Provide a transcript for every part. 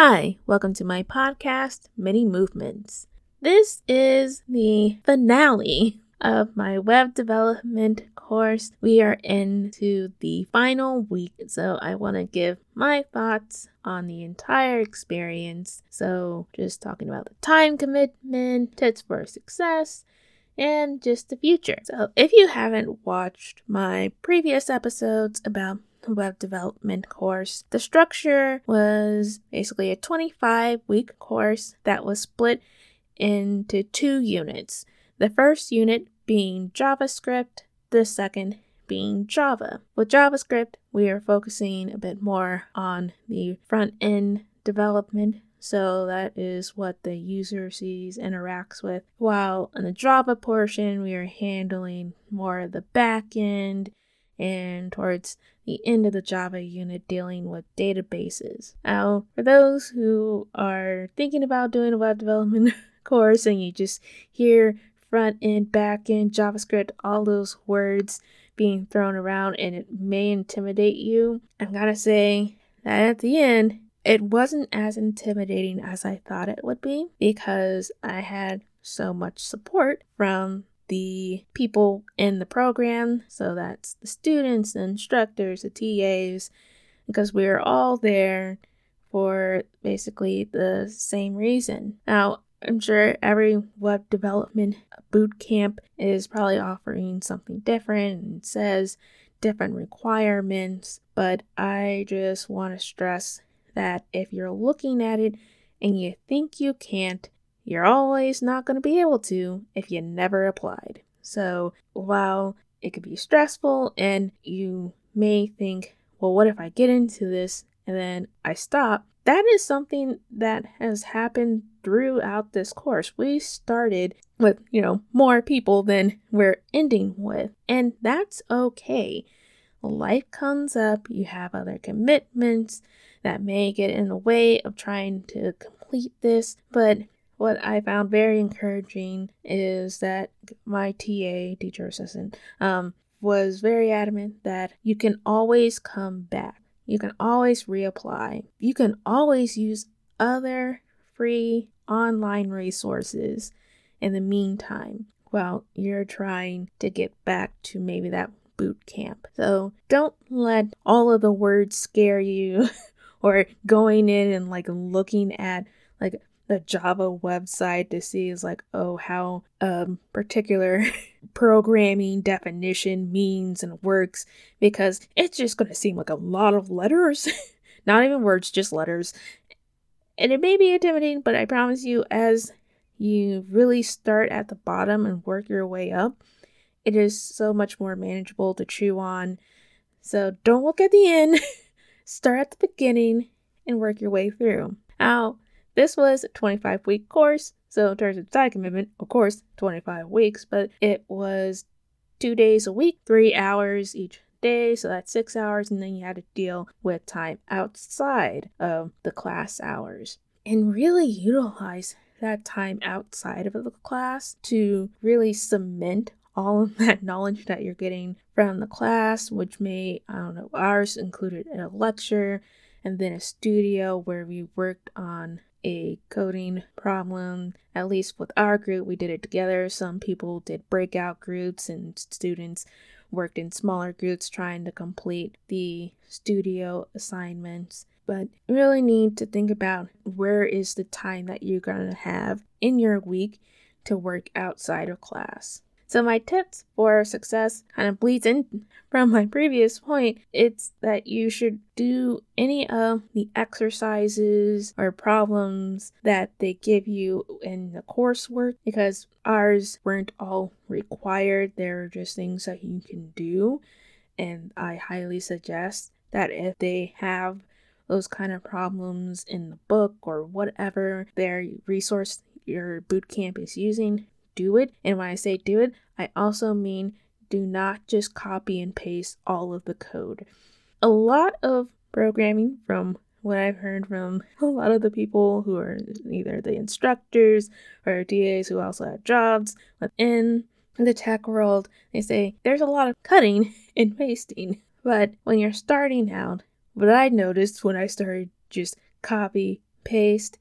Hi, welcome to my podcast, Mini Movements. This is the finale of my web development course. We are into the final week, so I want to give my thoughts on the entire experience. So, just talking about the time commitment, tips for success, and just the future. So, if you haven't watched my previous episodes about web development course. The structure was basically a 25 week course that was split into two units. The first unit being JavaScript, the second being Java. With JavaScript, we are focusing a bit more on the front end development. So that is what the user sees, interacts with. While in the Java portion, we are handling more of the back end and towards the end of the Java unit dealing with databases. Now, for those who are thinking about doing a web development course and you just hear front end, back end, JavaScript, all those words being thrown around and it may intimidate you, I'm gonna say that at the end, it wasn't as intimidating as I thought it would be because I had so much support from the people in the program. So that's the students, the instructors, the TAs, because we are all there for basically the same reason. Now, I'm sure every web development boot camp is probably offering something different and says different requirements, but I just want to stress that if you're looking at it and you think you can't, you're always not going to be able to if you never applied. So while it could be stressful and you may think, well, what if I get into this and then I stop? That is something that has happened throughout this course. We started with, you know, more people than we're ending with, and that's okay. Life comes up, you have other commitments that may get in the way of trying to complete this, but what I found very encouraging is that my TA, teacher assistant, um, was very adamant that you can always come back. You can always reapply. You can always use other free online resources in the meantime while you're trying to get back to maybe that boot camp. So don't let all of the words scare you or going in and like looking at like the Java website to see is like, oh, how um, particular programming definition means and works because it's just going to seem like a lot of letters, not even words, just letters. And it may be intimidating, but I promise you, as you really start at the bottom and work your way up, it is so much more manageable to chew on. So don't look at the end, start at the beginning and work your way through. Now, this was a 25 week course, so in terms of time commitment, of course, 25 weeks, but it was two days a week, three hours each day, so that's six hours, and then you had to deal with time outside of the class hours. And really utilize that time outside of the class to really cement all of that knowledge that you're getting from the class, which may, I don't know, ours included in a lecture and then a studio where we worked on a coding problem. At least with our group, we did it together. Some people did breakout groups, and students worked in smaller groups trying to complete the studio assignments. But you really need to think about where is the time that you're going to have in your week to work outside of class. So my tips for success kind of bleeds in from my previous point. It's that you should do any of the exercises or problems that they give you in the coursework because ours weren't all required. They're just things that you can do. And I highly suggest that if they have those kind of problems in the book or whatever their resource your boot camp is using, do it. And when I say do it, I also mean do not just copy and paste all of the code. A lot of programming, from what I've heard from a lot of the people who are either the instructors or TAs who also have jobs within the tech world, they say there's a lot of cutting and pasting. But when you're starting out, what I noticed when I started just copy, paste,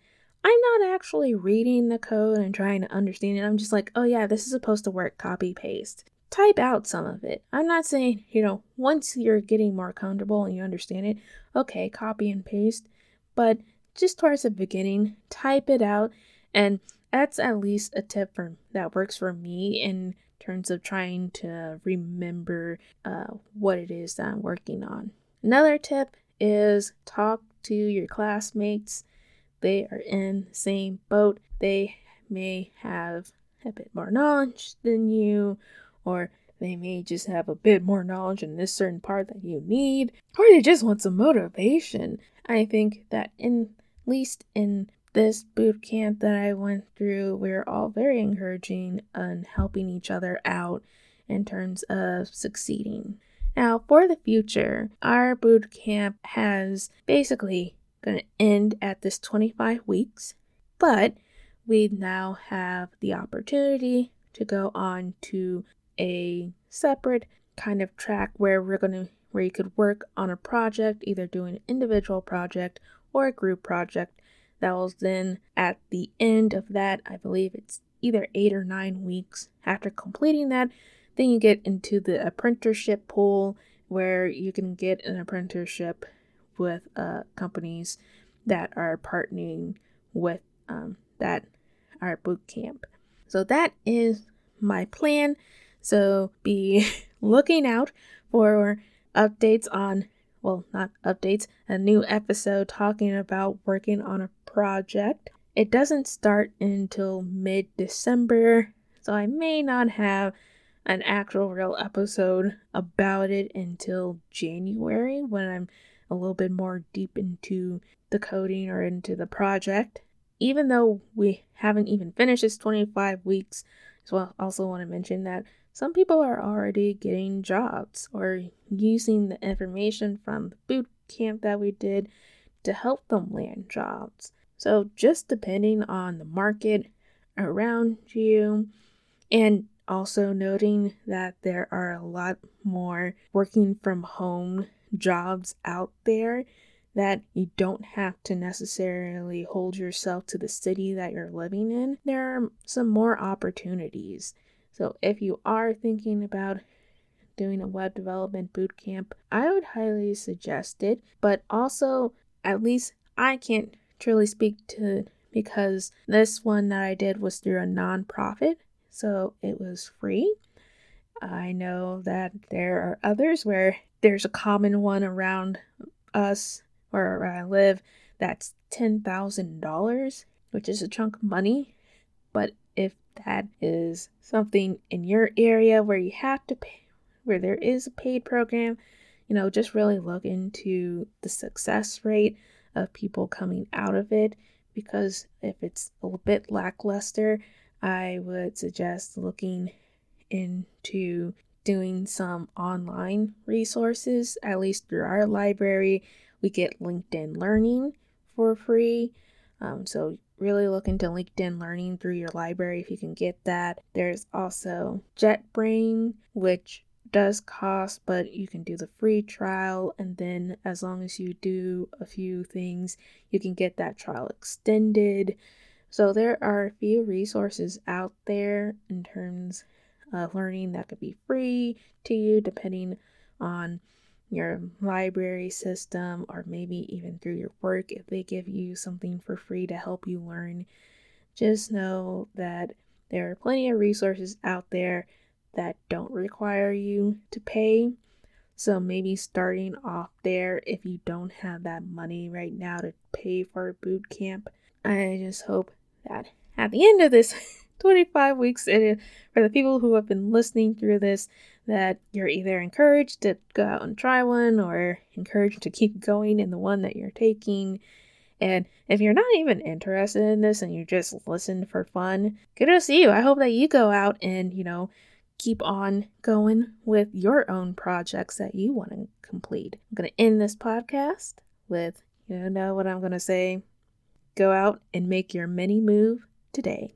I'm not actually reading the code and trying to understand it. I'm just like, oh yeah, this is supposed to work, copy paste. Type out some of it. I'm not saying, you know, once you're getting more comfortable and you understand it, okay, copy and paste. But just towards the beginning, type it out. And that's at least a tip for, that works for me in terms of trying to remember uh, what it is that I'm working on. Another tip is talk to your classmates. They are in the same boat. They may have a bit more knowledge than you, or they may just have a bit more knowledge in this certain part that you need, or they just want some motivation. I think that in least in this boot camp that I went through, we are all very encouraging and helping each other out in terms of succeeding. Now, for the future, our boot camp has basically going to end at this 25 weeks, but we now have the opportunity to go on to a separate kind of track where we're going to where you could work on a project, either do an individual project or a group project. That was then at the end of that, I believe it's either eight or nine weeks after completing that. Then you get into the apprenticeship pool where you can get an apprenticeship with uh, companies that are partnering with um, that our boot camp. So that is my plan. So be looking out for updates on, well, not updates, a new episode talking about working on a project. It doesn't start until mid December, so I may not have an actual real episode about it until January when I'm a little bit more deep into the coding or into the project. Even though we haven't even finished this 25 weeks, so I also want to mention that some people are already getting jobs or using the information from the boot camp that we did to help them land jobs. So, just depending on the market around you, and also noting that there are a lot more working from home jobs out there that you don't have to necessarily hold yourself to the city that you're living in. There are some more opportunities. So if you are thinking about doing a web development boot camp, I would highly suggest it. But also, at least I can't truly speak to because this one that I did was through a nonprofit, so it was free. I know that there are others where there's a common one around us where I live that's $10,000, which is a chunk of money. But if that is something in your area where you have to pay, where there is a paid program, you know, just really look into the success rate of people coming out of it. Because if it's a bit lackluster, I would suggest looking into doing some online resources, at least through our library. We get LinkedIn Learning for free. Um, so, really look into LinkedIn Learning through your library if you can get that. There's also JetBrain, which does cost, but you can do the free trial, and then as long as you do a few things, you can get that trial extended. So, there are a few resources out there in terms of learning that could be free to you depending on your library system or maybe even through your work if they give you something for free to help you learn. Just know that there are plenty of resources out there that don't require you to pay. So maybe starting off there if you don't have that money right now to pay for a boot camp. I just hope that at the end of this 25 weeks for the people who have been listening through this that you're either encouraged to go out and try one or encouraged to keep going in the one that you're taking. And if you're not even interested in this and you just listen for fun, good to see you. I hope that you go out and, you know, keep on going with your own projects that you want to complete. I'm going to end this podcast with, you know what I'm going to say? Go out and make your mini move today.